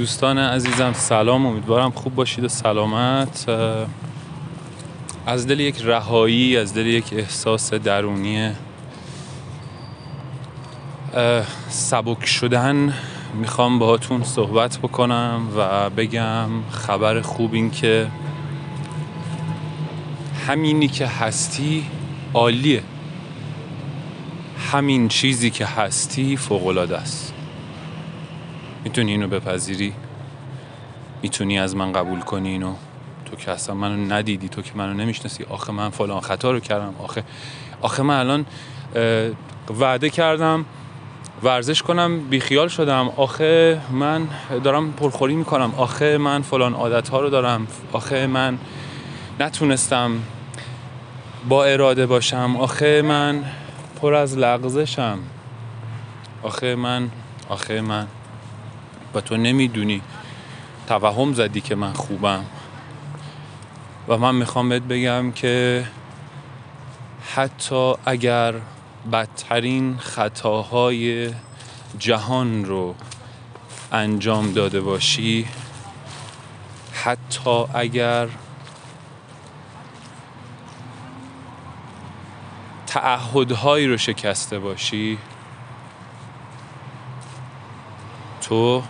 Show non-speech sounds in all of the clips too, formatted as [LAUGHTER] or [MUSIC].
دوستان عزیزم سلام. امیدوارم خوب باشید و سلامت. از دل یک رهایی از دل یک احساس درونی سبک شدن می‌خوام باهاتون صحبت بکنم و بگم خبر خوب این که همینی که هستی عالیه. همین چیزی که هستی فوقالعاده است. می‌تونی اینو بپذیری؟ می‌تونی از من قبول کنی اینو؟ تو که اصلا منو ندیدی تو که منو نمی‌شناسی. آخه من فلان خطا رو کردم. آخه آخه من الان وعده کردم ورزش کنم بیخیال شدم. آخه من دارم پرخوری می‌کنم. آخه من فلان عادت ها رو دارم. آخه من نتونستم با اراده باشم. آخه من پر از لغزشم. آخه من آخه من. و تو نمی‌دونی. توهم زدی که من خوبم. و من می‌خوام بهت بگم که حتی اگر بدترین خطاهای جهان رو انجام داده باشی حتی اگر تعهدهایی رو شکسته باشی تو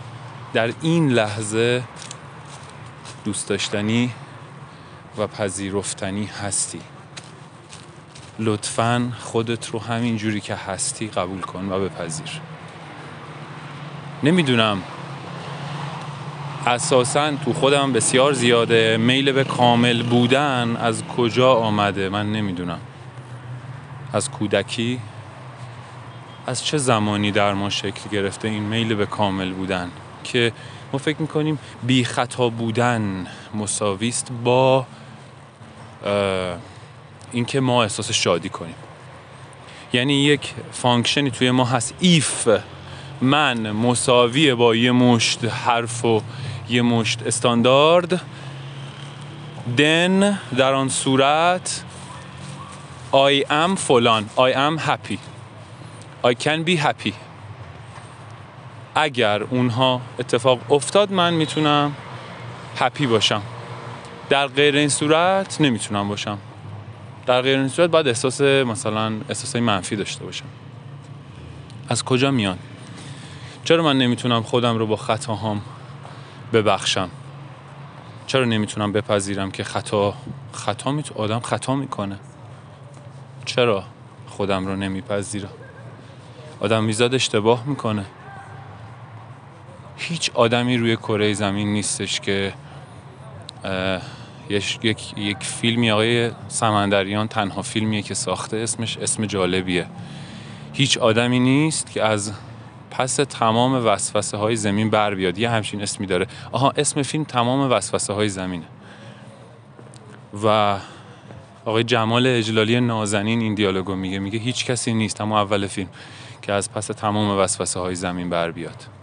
در این لحظه دوست داشتنی و پذیرفتنی هستی. لطفا خودت رو همین جوری که هستی قبول کن و بپذیر. نمی‌دونم. اساسا تو خودم بسیار زیاده. میل به کامل بودن از کجا آمده؟ من نمی‌دونم. از کودکی؟ از چه زمانی در ما شکل گرفته این میل به کامل بودن؟ که ما فکر می‌کنیم بی خطا بودن مساویست با اینکه ما احساس شادی کنیم. یعنی یک function ی توی ما هست. if من مساوی با یه مشت حرف و یه مشت استاندارد دن در آن صورت I am فلان I am happy. I can be happy. اگر اونها اتفاق افتاد من می‌تونم هپی باشم. در غیر این صورت نمی‌تونم باشم. در غیر این صورت باید احساس مثلا احساس منفی داشته باشم. از کجا میان؟ چرا من نمی‌تونم خودم رو با خطاهام ببخشم؟ چرا نمی‌تونم بپذیرم که خطا خطا میتو آدم خطا می‌کنه؟ چرا خودم رو نمیپذیرم؟ آدم میزاد اشتباه می‌کنه. هیچ آدمی روی کره زمین نیستش که یک, یک فیلمی آقای سمندریان تنها فیلمیه که ساخته اسمش اسم جالبیه. هیچ آدمی نیست که از پس تمام وسوسه های زمین بر بیاد. یه همچین اسمی داره. آها اسم فیلم تمام وسوسه های زمینه. و آقای جمال اجلالی نازنین این دیالوگو میگه. میگه هیچ کسی نیست اما اول فیلم که از پس تمام وسوسه های زمین بر بیاد.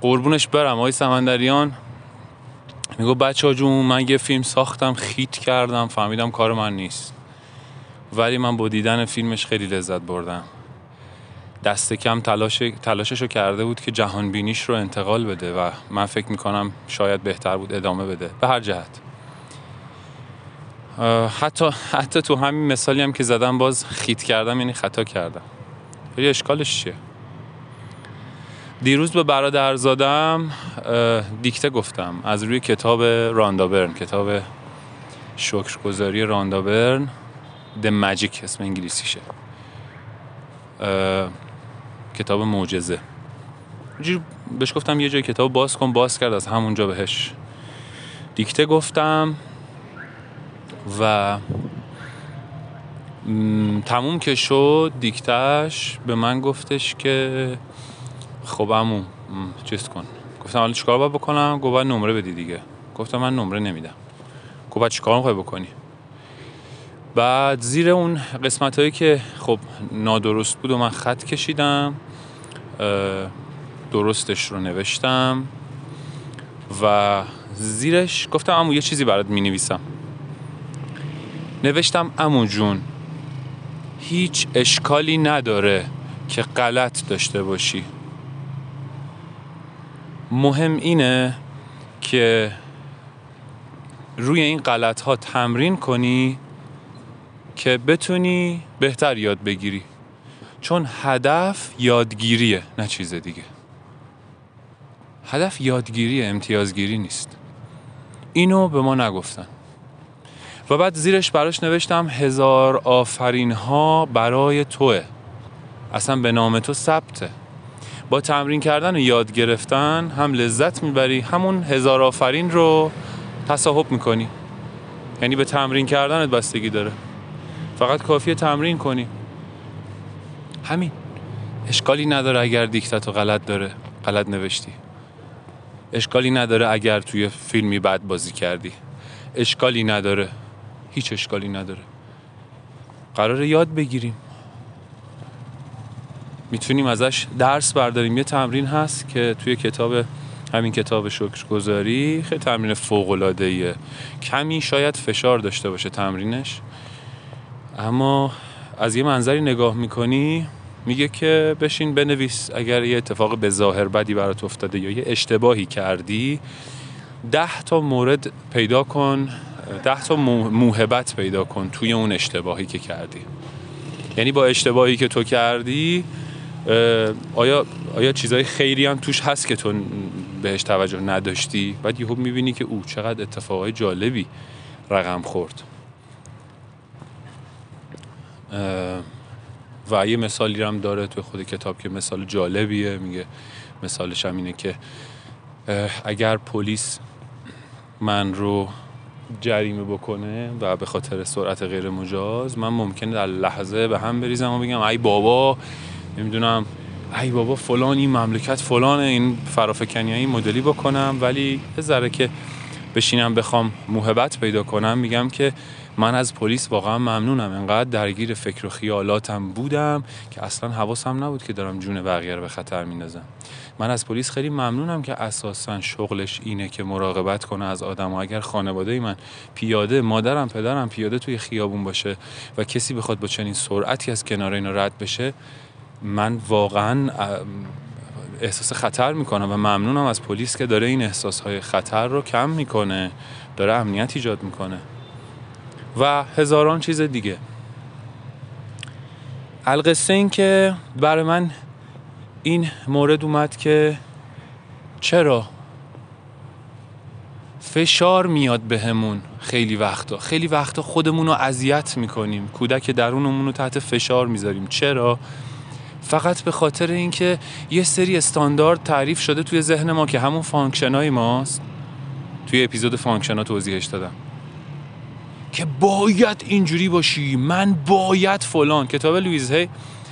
قربونش برم آقای سمندریان. میگو بچه جون من یه فیلم ساختم خیت کردم فهمیدم کار من نیست. ولی من با دیدن فیلمش خیلی لذت بردم. دست کم تلاش تلاشش رو کرده بود که جهان بینیش رو انتقال بده و من فکر می‌کنم شاید بهتر بود ادامه بده به هر جهت. حتی حتی تو همین مثالی هم که زدم باز خیت کردم یعنی خطا کردم. ولی اشکالش چیه؟ دیروز به برادر زادم دیکته گفتم. از روی کتاب راندابرن کتاب شکرگزاری راندابرن د ماجیک اسم انگلیسیشه. کتاب معجزه. بهش گفتم یه جای کتاب باز کن باز کرد از همونجا بهش. دیکته گفتم و تموم که شد دیکتش به من گفتش که خب امو چیز کن. گفتم حالا چیکار باید بکنم؟ گفت باید نمره بدی دیگه. گفتم من نمره نمیدم. گفت باید چیکار می‌خوای بکنی؟ بعد زیر اون قسمت هایی که خب نادرست بود و من خط کشیدم درستش رو نوشتم و زیرش گفتم امو یه چیزی برات می نویسم نوشتم امو جون هیچ اشکالی نداره که غلط داشته باشی. مهم اینه که روی این غلط ها تمرین کنی که بتونی بهتر یاد بگیری. چون هدف یادگیریه نه چیز دیگه. هدف یادگیری امتیازگیری نیست. اینو به ما نگفتن. و بعد زیرش براش نوشتم هزار آفرین ها برای توه. اصلا به نام تو ثبته. با تمرین کردن و یاد گرفتن هم لذت می‌بری همون هزار آفرین رو تصاحب می‌کنی. یعنی به تمرین کردنت بستگی داره. فقط کافیه تمرین کنی. همین. اشکالی نداره اگر دیکتاتو غلط داره غلط نوشتی. اشکالی نداره اگر توی فیلمی بد بازی کردی. اشکالی نداره. هیچ اشکالی نداره. قرار یاد بگیریم. می‌تونیم ازش درس برداریم. یه تمرین هست که توی کتاب همین کتاب شکرگزاری خیلی تمرین فوق العاده کمی شاید فشار داشته باشه تمرینش. اما از یه منظری نگاه می‌کنی میگه که بشین بنویس اگر یه اتفاق به ظاهر بدی برات افتاده یا یه اشتباهی کردی ده تا مورد پیدا کن ده تا موهبت پیدا کن توی اون اشتباهی که کردی. یعنی با اشتباهی که تو کردی آیا آیا چیزای خیری هم توش هست که تو بهش توجه نداشتی؟ بعد یهو می‌بینی که او چقدر اتفاقای جالبی رقم خورد. و یه مثالی هم داره توی خود کتاب که مثال جالبیه. میگه مثالش هم اینه که اگر پلیس من رو جریمه بکنه و به خاطر سرعت غیر مجاز من ممکنه در لحظه به هم بریزم و بگم ای بابا نمی‌دونم. ای بابا فلان این مملکت فلان این فرافکنی این مدلی بکنم. ولی یه ذره که بشینم بخوام موهبت پیدا کنم میگم که من از پلیس واقعا ممنونم. انقدر درگیر فکر و خیالاتم بودم که اصلا حواسم نبود که دارم جون بقیه رو به خطر میندازم. من از پلیس خیلی ممنونم که اساسا شغلش اینه که مراقبت کنه از آدم و اگر خانواده من پیاده مادرم پدرم پیاده توی خیابون باشه و کسی بخواد با چنین سرعتی از کنار اینا رد بشه من واقعا احساس خطر می‌کنم و ممنونم از پلیس که داره این احساسهای خطر رو کم می‌کنه داره امنیت ایجاد می‌کنه. و هزاران چیز دیگه. القصه این که برای من این مورد اومد که چرا فشار میاد بهمون خیلی وقتا. خیلی وقتا خودمون رو اذیت می‌کنیم. کودک درونمون رو تحت فشار می‌ذاریم. چرا؟ فقط به خاطر اینکه یه سری استاندارد تعریف شده توی ذهن ما که همون function ای ماست. توی اپیزود function ها توضیحش دادم. که باید اینجوری باشی من باید فلان. کتاب لویز هی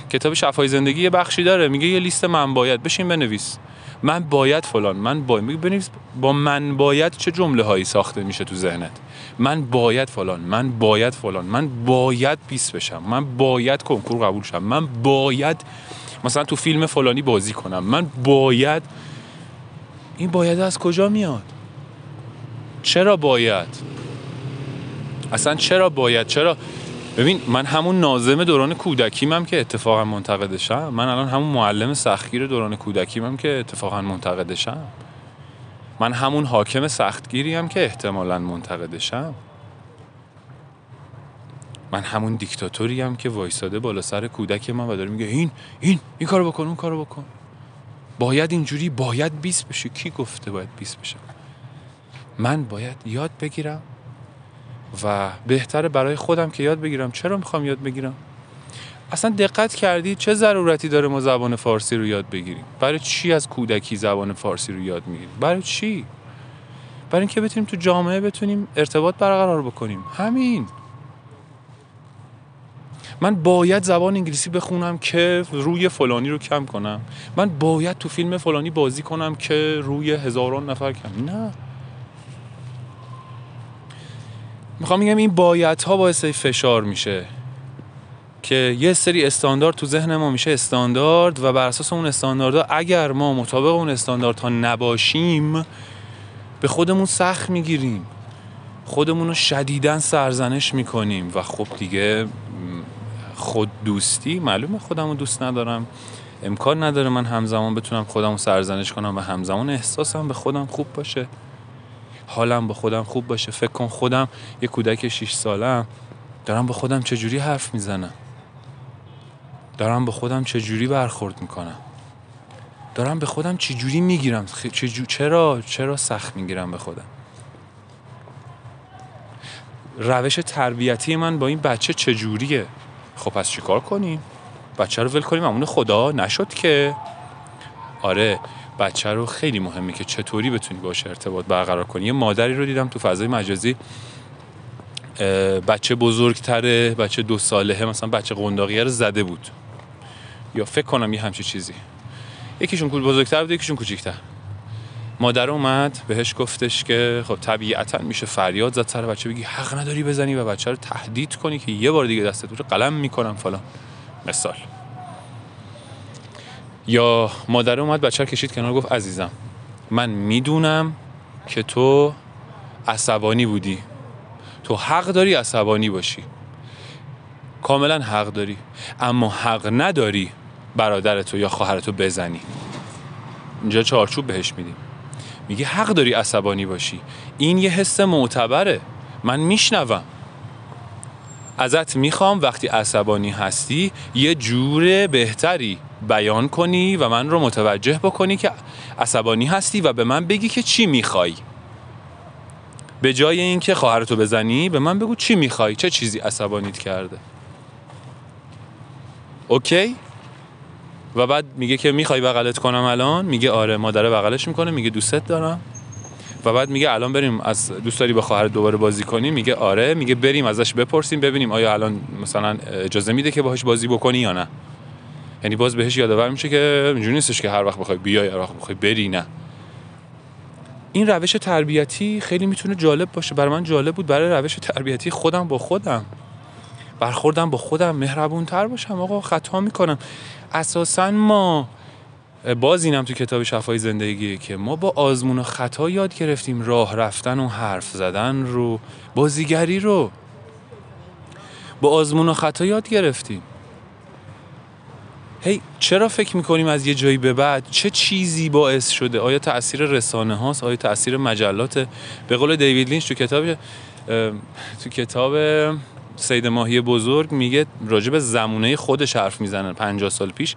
کتاب شفای زندگی یه بخشی داره. میگه یه لیست من باید. بشین بنویس. من باید فلان من باید میگه بنویس با من باید چه جمله هایی ساخته میشه تو ذهنت؟ من باید فلان من باید فلان من باید پیس بشم من باید کنکور قبول شم من باید مثلا تو فیلم فلانی بازی کنم من باید این باید از کجا میاد؟ چرا باید؟ اصلا چرا باید؟ چرا ببین من همون نازم دوران کودکیمم که اتفاقا منتقدشم. من الان همون معلم سختگیر دوران کودکیمم که اتفاقا منتقدشم. من همون حاکم سختگیری هم که احتمالا منتقدشم. من همون دیکتاتوری هم که وایساده بالا سر کودک من و داره میگه این این این کارو بکن اون کارو بکن. باید اینجوری باید بیس بشه کی گفته باید بیس بشه؟ من باید یاد بگیرم و بهتره برای خودم که یاد بگیرم. چرا می‌خوام یاد بگیرم؟ اصلا دقت کردی چه ضرورتی داره ما زبان فارسی رو یاد بگیریم؟ برای چی از کودکی زبان فارسی رو یاد می‌گیریم؟ برای چی؟ برای اینکه بتونیم تو جامعه بتونیم ارتباط برقرار بکنیم. همین. من باید زبان انگلیسی بخونم که روی فلانی رو کم کنم. من باید تو فیلم فلانی بازی کنم که روی هزاران نفر کم. نه. می‌خوام میگم این باید ها باعث فشار میشه که یه سری استاندارد تو ذهن ما میشه استاندارد و بر اساس اون استانداردها اگر ما مطابق اون استانداردها نباشیم به خودمون سخت می‌گیریم. خودمون رو شدیدن سرزنش می‌کنیم و خب دیگه خود دوستی معلومه خودم رو دوست ندارم. امکان نداره من همزمان بتونم خودم سرزنش کنم و همزمان احساسم به خودم خوب باشه. حالم با خودم خوب باشه فکر کن خودم یه کودک 6 سالم دارم با خودم چجوری حرف می‌زنم؟ دارم با خودم چجوری برخورد می‌کنم؟ دارم به خودم چجوری می‌گیرم؟ چرا؟ چرا سخت می‌گیرم به خودم؟ روش تربیتی من با این بچه چجوریه؟ خب پس چیکار کنیم؟ بچه رو ول کنیم امون خدا نشد که. آره بچه رو خیلی مهمه که چطوری بتونی باشه ارتباط برقرار کنی. یه مادری رو دیدم تو فضای مجازی بچه بزرگتره بچه دو ساله مثلا بچه قنداقیه رو زده بود. یا فکر کنم یه همچی چیزی. یکیشون بزرگتر بود یکیشون کوچیکتر. مادر اومد بهش گفتش که خب طبیعتا میشه فریاد زد سر بچه بگی حق نداری بزنی و بچه رو تهدید کنی که یه بار دیگه دستت رو قلم می‌کنم فلان. مثال. یا مادر اومد بچه کشید کنار گفت عزیزم من می‌دونم که تو عصبانی بودی. تو حق داری عصبانی باشی. کاملا حق داری. اما حق نداری برادرتو یا خواهرتو بزنی. اینجا چارچوب بهش میدیم. میگه حق داری عصبانی باشی. این یه حس معتبره. من میشنوم. ازت می‌خوام وقتی عصبانی هستی یه جور بهتری بیان کنی و من رو متوجه بکنی که عصبانی هستی و به من بگی که چی می‌خوای. به جای اینکه خواهرتو بزنی به من بگو چی می‌خوای چه چیزی عصبانیت کرده. اوکی؟ و بعد میگه که می‌خوای بغلت کنم الان؟ میگه آره مادره بغلش می‌کنه میگه دوستت دارم. و بعد میگه الان بریم از دوست داری با خواهر دوباره بازی کنیم میگه آره. میگه بریم ازش بپرسیم ببینیم آیا الان مثلا اجازه میده که باهاش بازی بکنی یا نه. یعنی باز بهش یادآور میشه که اینجوری نیستش که هر وقت بخوای بیای هر وقت بخوای بری نه. این روش تربیتی خیلی می‌تونه جالب باشه. برای من جالب بود. برای روش تربیتی خودم با خودم. برخوردم با خودم. مهربون تر باشم. آقا خطا می‌کنم. اساسا ما باز اینم تو کتاب شفای زندگی که ما با آزمون و خطا یاد گرفتیم راه رفتن و حرف زدن رو بازیگری رو. با آزمون و خطا یاد گرفتیم. هی چرا فکر می‌کنیم از یه جایی به بعد چه چیزی باعث شده؟ آیا تاثیر رسانه هاست؟ آیا تاثیر مجلات به قول دیوید لینچ تو کتاب تو کتاب سید ماهی بزرگ میگه راجع به زمونه خودش حرف می‌زنه 50 سال پیش.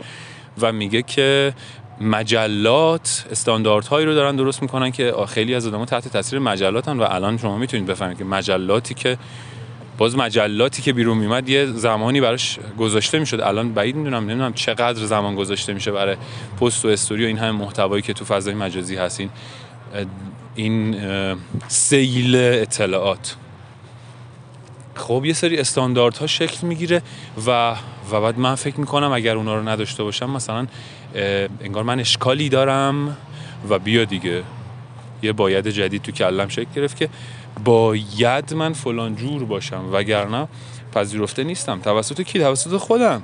و میگه که مجلات استانداردهایی رو دارن درست می‌کنن که خیلی از آدم‌ها تحت تاثیر مجلاتن و الان شما می‌تونید بفهمید که مجلاتی که باز مجلاتی که بیرون میمد یه زمانی براش گذاشته می‌شد. الان بعید می‌دونم نمی‌دونم چقدر زمان گذاشته میشه برای پست و استوری و این همه محتوایی که تو فضای مجازی هستین. این سیل اطلاعات. خب یه سری استانداردها شکل می‌گیره و و بعد من فکر می‌کنم اگر اونا رو نداشته باشم مثلا انگار من اشکالی دارم و بیا دیگه. یه باید جدید تو کلم شکل گرفت که باید من فلان جور باشم وگرنه پذیرفته نیستم. توسط کی؟ توسط خودم.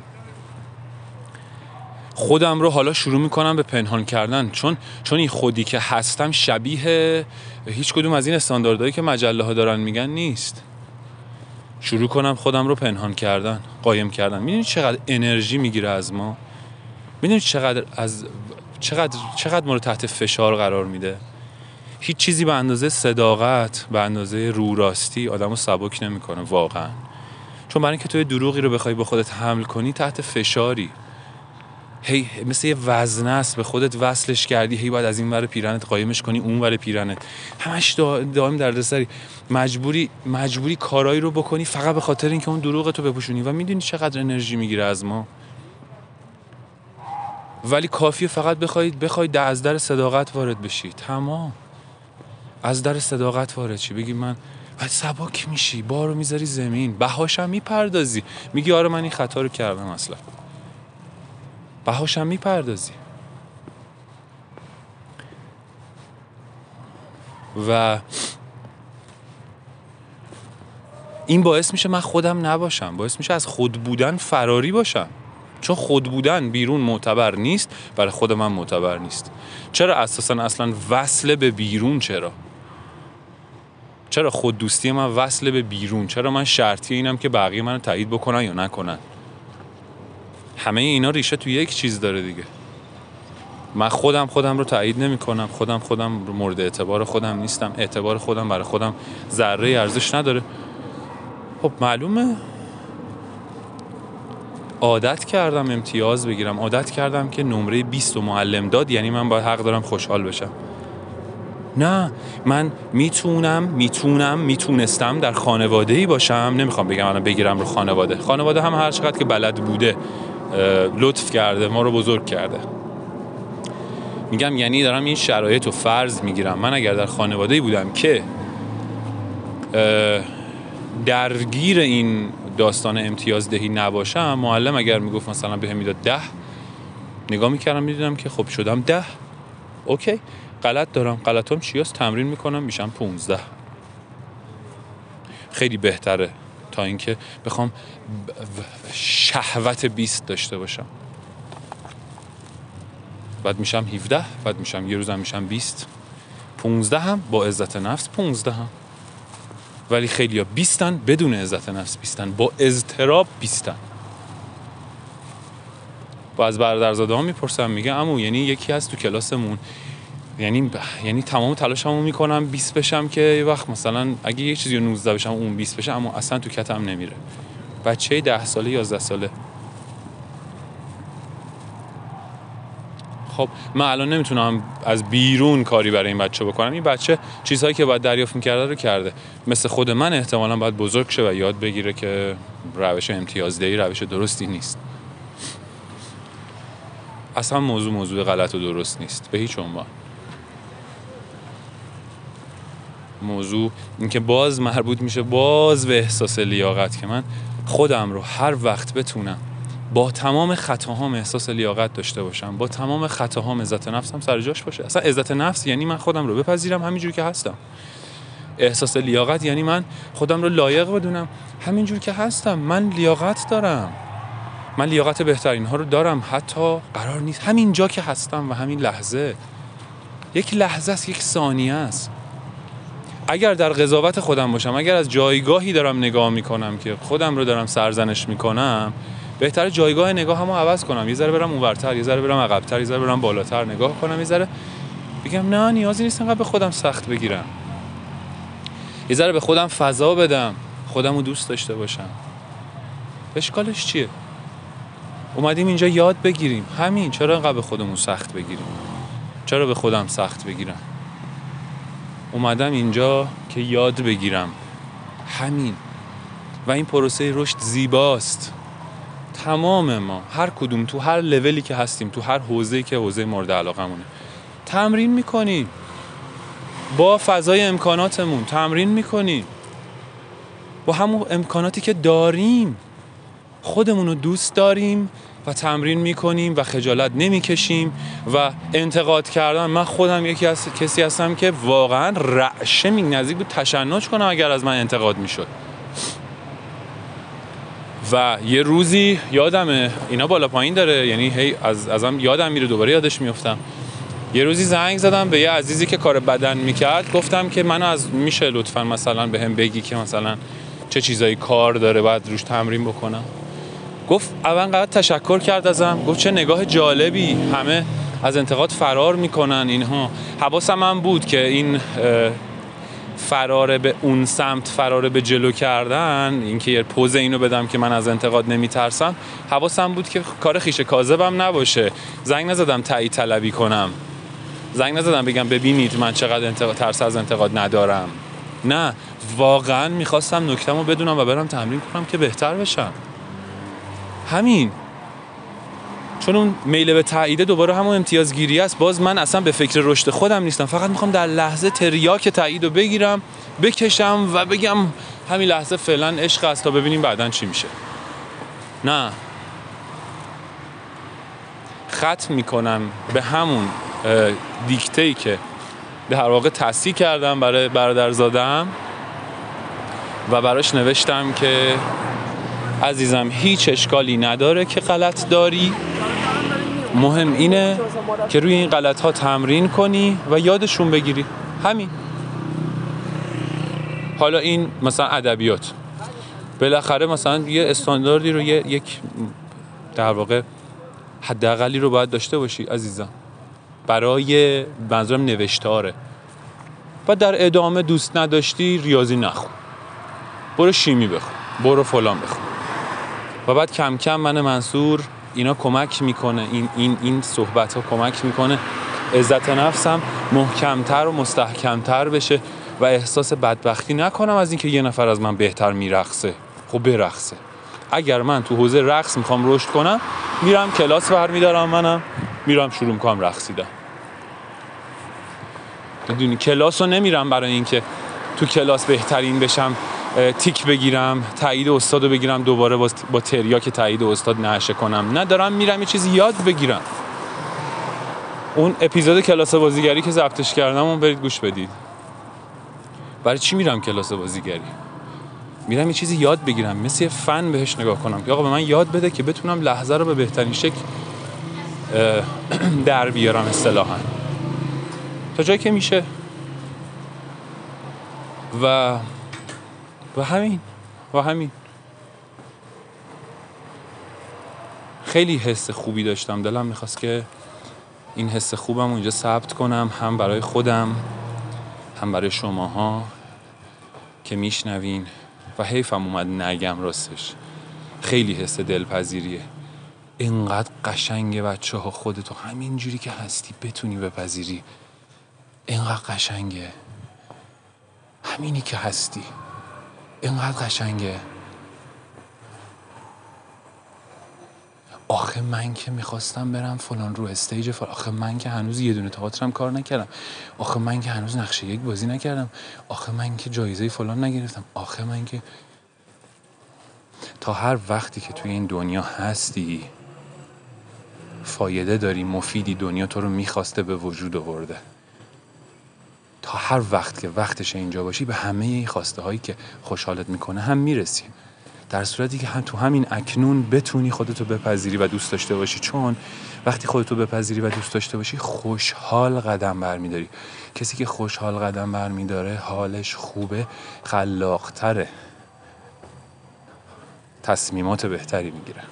خودم رو حالا شروع می‌کنم به پنهان کردن. چون چون این خودی که هستم شبیه هیچ کدوم از این استانداردهایی که مجله ها دارن میگن نیست. شروع کنم خودم رو پنهان کردن قایم کردن. می‌دونید چقدر انرژی می‌گیره از ما؟ می‌دونید چقدر از چقدر چقدر ما رو تحت فشار قرار میده؟ هیچ چیزی به اندازه صداقت به اندازه رو راستی آدمو سبک نمی‌کنه واقعا. چون برای اینکه توی دروغی رو بخوای به خودت حمل کنی تحت فشاری. هی مثل یه وزنه است به خودت وصلش کردی هی باید از این ور پیرنت قایمش کنی اون ور پیرنت. همش دائم دردسری. مجبوری مجبوری کارایی رو بکنی فقط به خاطر اینکه اون دروغ تو بپوشونی. و می‌دونی چقدر انرژی می‌گیره از ما. ولی کافیه فقط بخواید بخواید از در صداقت وارد بشی. تمام. از در صداقت وارد شی. بگی من بعد سبک میشی بارو می‌ذاری زمین. بهاشم می‌پردازی. میگی آره من این خطا رو کردم اصلا. بهاشم می‌پردازی. و این باعث میشه من خودم نباشم. باعث میشه از خود بودن فراری باشم. چون خود بودن بیرون معتبر نیست برای خود من معتبر نیست. چرا اساسا اصلا وصل به بیرون چرا؟ چرا خود دوستی من وصل به بیرون؟ چرا من شرطی اینم که بقیه منو تایید بکنن یا نکنن؟ همه اینا ریشه تو یک چیز داره دیگه. من خودم خودم رو تایید نمی کنم خودم خودم رو مورد اعتبار خودم نیستم. اعتبار خودم برای خودم ذره ارزش نداره. خب معلومه. عادت کردم امتیاز بگیرم. عادت کردم که نمره 20 و معلم داد یعنی من باید حق دارم خوشحال بشم. نه من می‌تونم می‌تونم می‌تونستم در خانواده ای باشم. نمی‌خوام بگم الان بگیرم رو خانواده. خانواده هم هر چقدر که بلد بوده لطف کرده ما رو بزرگ کرده. میگم یعنی دارم این شرایط رو فرض می‌گیرم. من اگر در خانواده بودم که درگیر این داستان امتیازدهی نباشم معلم اگر می‌گفت مثلا به می‌داد ده نگاه می‌کردم می‌دیدم که خب شدم ده. اوکی. غلط دارم. غلطام چی تمرین می‌کنم میشم 15 خیلی بهتره. تا اینکه بخوام شهوت 20 داشته باشم. بعد میشم 17 بعد میشم یه روزم میشم 20 15 هم با عزت نفس 15 هم. ولی خیلی ها بیستن بدون عزت نفس بیستن با اضطراب بیستن. با از برادرزاده ها می‌پرسم میگه امو یعنی یکی از تو کلاسمون یعنی یعنی تمام تلاشمو می‌کنم 20 بشم که یه وقت مثلا اگه یه چیزی 19 بشم اون 20 بشه اما اصلا تو کتم نمیره. بچه 10 ساله 11 ساله. خب من الان نمی‌تونم از بیرون کاری برای این بچه بکنم. این بچه چیزهایی که باید دریافت می‌کرده رو کرده. مثل خود من احتمالا باید بزرگ شه و یاد بگیره که روش امتیازدهی روش درستی نیست. اصلا موضوع موضوع غلط و درست نیست. به هیچ عنوان. موضوع اینکه باز مربوط میشه باز به احساس لیاقت که من خودم رو هر وقت بتونم با تمام خطاهام احساس لیاقت داشته باشم با تمام خطاهام عزت نفسم سر جاش باشه. اصلا عزت نفس یعنی من خودم رو بپذیرم همینجور که هستم. احساس لیاقت یعنی من خودم رو لایق بدونم همینجور که هستم. من لیاقت دارم. من لیاقت بهترین ها رو دارم. حتی قرار نیست. همین جا که هستم و همین لحظه. یک لحظه است یک ثانیه است. اگر در قضاوت خودم باشم اگر از جایگاهی دارم نگاه می‌کنم که خودم رو دارم سرزنش می‌کنم بهتر جایگاه نگاه هم عوض کنم. یه ذره برم اونورتر یه ذره برم عقبتر یه ذره برم بالاتر نگاه کنم یه ذره بگم نه نیازی نیست انقدر به خودم سخت بگیرم. یه ذره به خودم فضا بدم خودم رو دوست داشته باشم. اشکالش چیه؟ اومدیم اینجا یاد بگیریم. همین چرا انقدر به خودمون سخت بگیریم؟ چرا به خودم سخت بگیرم؟ اومدم اینجا که یاد بگیرم. همین. و این پروسه رشد زیباست. تمام ما هر کدوم تو هر لولی که هستیم تو هر حوزه‌ای که حوزه مورد علاقمونه تمرین می‌کنیم با فضای امکاناتمون تمرین می‌کنیم با همون امکاناتی که داریم خودمون رو دوست داریم. و تمرین می‌کنیم و خجالت نمی‌کشیم و انتقاد کردن. من خودم یکی از کسی هستم که واقعا رعشه می نزدیک بود تشنج کنم اگر از من انتقاد می‌شد. و یه روزی یادمه. اینا بالا پایین داره. یعنی هی از ازم یادم میره. دوباره یادش میفتم یه روزی زنگ زدم به یه عزیزی که کار بدن می‌کرد. گفتم که منو از میشه لطفا مثلا به هم بگی که مثلا چه چیزایی کار داره. بعد روش تمرین بکنم. گفت اول قرار تشکر کرد ازم گفت چه نگاه جالبی همه از انتقاد فرار می‌کنن اینها. حواسم هم بود که این فرار به اون سمت فرار به جلو کردن اینکه یه پوز اینو بدم که من از انتقاد نمیترسم حواسم بود که کار خیش کاذبم نباشه. زنگ نزدم تایید طلبی کنم. زنگ نزدم بگم ببینید من چقدر انتقاد ترس از انتقاد ندارم. نه واقعا می‌خواستم نکتم بدونم و برم تمرین کنم که بهتر بشم. همین. چون اون میل به تایید دوباره همون امتیازگیری است باز من اصلا به فکر رشد خودم نیستم. فقط می‌خوام در لحظه تریاک تایید رو بگیرم بکشم و بگم همین لحظه فعلا عشق است تا ببینیم بعدا چی میشه. نه. ختم می‌کنم به همون دیکته ای که در واقع تصحیح کردم برای برادرزادم و براش نوشتم که عزیزم هیچ اشکالی نداره که غلط داری. مهم اینه که روی این غلط ها تمرین کنی و یادشون بگیری. همین. حالا این مثلا ادبیات. بالاخره مثلا یه استانداردی رو یک در واقع حداقلی رو باید داشته باشی عزیزم. برای منظورم نوشتاره. و در ادامه دوست نداشتی ریاضی نخون. برو شیمی بخون. برو فلان بخون. و بعد کم کم من منصور اینا کمک می‌کنه. این این این صحبت ها کمک می‌کنه. عزت نفسم محکمتر و مستحکمتر بشه و احساس بدبختی نکنم از اینکه یه نفر از من بهتر میرقصه. خب برقصه. اگر من تو حوزه رقص می‌خوام رشد کنم میرم کلاس برمیدارم منم. میرم شروع می‌کنم رقصیدن. می‌دونی کلاس رو نمیرم برای اینکه تو کلاس بهترین بشم. تیک بگیرم تایید استاد رو بگیرم دوباره با, با تریاک تایید استاد نشه کنم. نه دارم میرم یه چیزی یاد بگیرم. اون اپیزود کلاس بازیگری که ضبطش کردم اون برید گوش بدید. برای چی میرم کلاس بازیگری؟ میرم یه چیزی یاد بگیرم مثل یه فن بهش نگاه کنم. که آقا به من یاد بده که بتونم لحظه رو به بهترین شکل [CLEARS THROAT] در بیارم اصطلاحا. تا جایی که میشه. و و همین و همین. خیلی حس خوبی داشتم. دلم می‌خواست که این حس خوبم اونجا ثبت کنم هم برای خودم هم برای شماها که میشنوین. و حیفم اومد نگم راستش. خیلی حس دلپذیریه. اینقدر قشنگه بچه ها خودتو همین جوری که هستی بتونی بپذیری. اینقدر قشنگه. همینی که هستی. اینقدر قشنگه. آخه من که می‌خواستم برم فلان رو استیج فلان. آخه من که هنوز یه دونه تئاترم کار نکردم. آخه من که هنوز نقشه یک بازی نکردم. آخه من که جایزه فلان نگرفتم. آخه من که تا هر وقتی که توی این دنیا هستی فایده داری مفیدی دنیا تو رو می‌خواسته به وجود آورده. تا هر وقت که وقتش اینجا باشی به همه این خواسته هایی که خوشحالت می‌کنه هم می‌رسی. در صورتی که هم تو همین اکنون بتونی خودتو بپذیری و دوست داشته باشی چون وقتی خودتو بپذیری و دوست داشته باشی خوشحال قدم برمیداری. کسی که خوشحال قدم برمیداره حالش خوبه خلاقتره. تصمیمات بهتری می‌گیره.